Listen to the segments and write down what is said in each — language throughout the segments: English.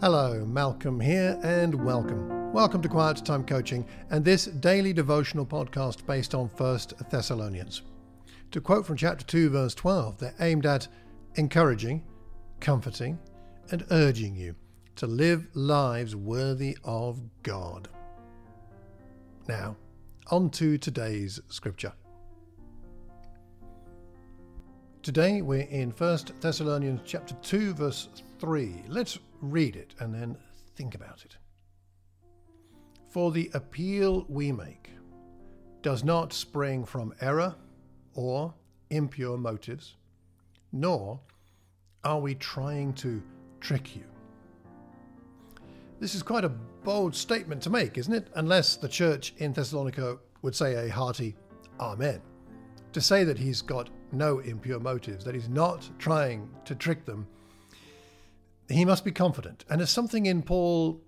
Hello, Malcolm here, and welcome. Welcome to Quiet Time Coaching and this daily devotional podcast based on 1 Thessalonians. To quote from chapter 2, verse 12, they're aimed at encouraging, comforting, and urging you to live lives worthy of God. Now, on to today's scripture. Today we're in 1 Thessalonians chapter 2 verse 3. Let's read it and then think about it. For the appeal we make does not spring from error or impure motives, nor are we trying to trick you. This is quite a bold statement to make, isn't it? Unless the church in Thessalonica would say a hearty Amen. To say that he's got no impure motives, that he's not trying to trick them, he must be confident. And there's something in Paul,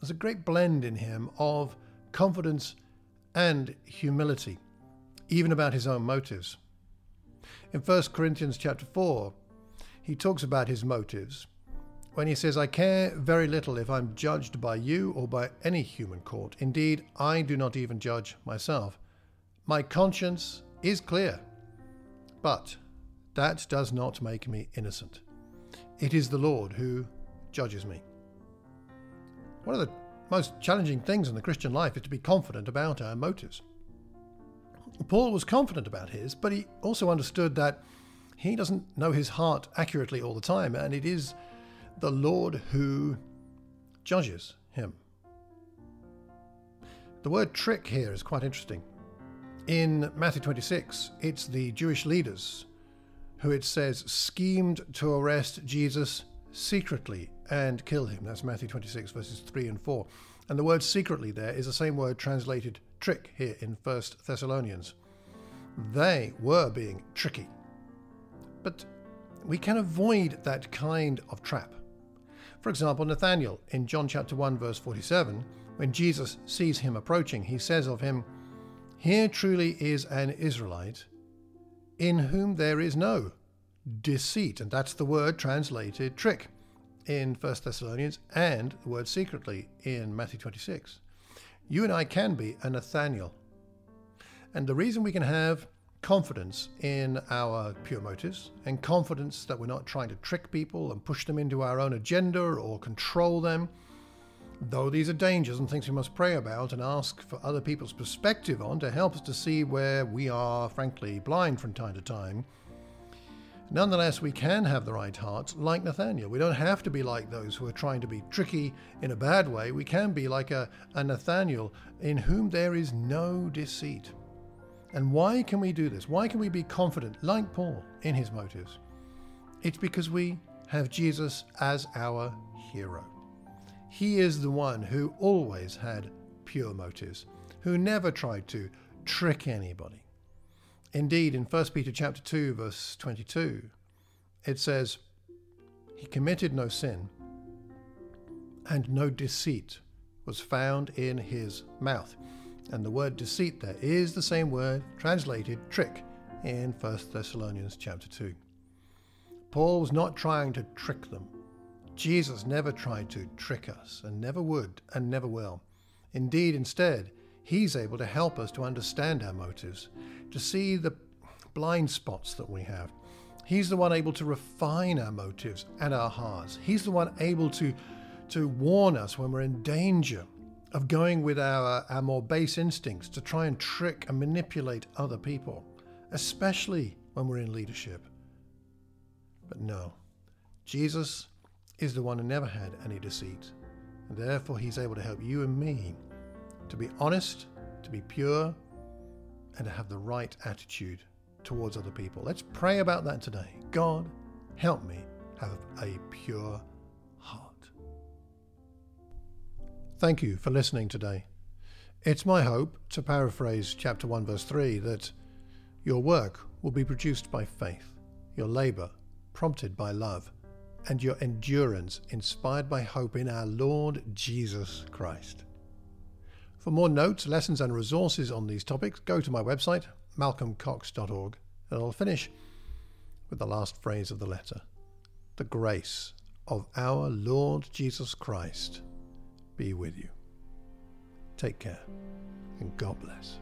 there's a great blend in him of confidence and humility, even about his own motives. In 1 Corinthians chapter 4, he talks about his motives when he says, I care very little if I'm judged by you or by any human court. Indeed, I do not even judge myself. My conscience is clear, but that does not make me innocent. It is the Lord who judges me. One of the most challenging things in the Christian life is to be confident about our motives. Paul was confident about his, but he also understood that he doesn't know his heart accurately all the time, and it is the Lord who judges him. The word trick here is quite interesting. In Matthew 26, it's the Jewish leaders who it says schemed to arrest Jesus secretly and kill him. That's Matthew 26, verses 3 and 4. And the word secretly there is the same word translated trick here in 1 Thessalonians. They were being tricky. But we can avoid that kind of trap. For example, Nathanael in John chapter 1 verse 47, when Jesus sees him approaching, he says of him, "Here truly is an Israelite in whom there is no deceit." And that's the word translated trick in 1 Thessalonians and the word secretly in Matthew 26. You and I can be a Nathaniel. And the reason we can have confidence in our pure motives and confidence that we're not trying to trick people and push them into our own agenda or control them. Though these are dangers and things we must pray about and ask for other people's perspective on to help us to see where we are, frankly, blind from time to time. Nonetheless, we can have the right hearts like Nathaniel. We don't have to be like those who are trying to be tricky in a bad way. We can be like a, a Nathaniel in whom there is no deceit. And why can we do this? Why can we be confident, like Paul, in his motives? It's because we have Jesus as our hero. He is the one who always had pure motives, who never tried to trick anybody. Indeed, in 1 Peter chapter 2 verse 22, it says, "He committed no sin, and no deceit was found in his mouth." And the word deceit there is the same word translated trick in 1 Thessalonians chapter 2. Paul was not trying to trick them. Jesus never tried to trick us and never would and never will. Indeed, instead, he's able to help us to understand our motives, to see the blind spots that we have. He's the one able to refine our motives and our hearts. He's the one able to, to warn us when we're in danger of going with our, our more base instincts to try and trick and manipulate other people, especially when we're in leadership. But no, Jesus is the one who never had any deceit, and therefore he's able to help you and me to be honest, to be pure, and to have the right attitude towards other people. Let's pray about that today. God, help me have a pure heart. Thank you for listening today. It's my hope, to paraphrase chapter 1, verse 3, that your work will be produced by faith, your labour prompted by love, and your endurance inspired by hope in our Lord Jesus Christ. For more notes, lessons, and resources on these topics, go to my website, malcolmcox.org, and I'll finish with the last phrase of the letter. The grace of our Lord Jesus Christ be with you. Take care and God bless.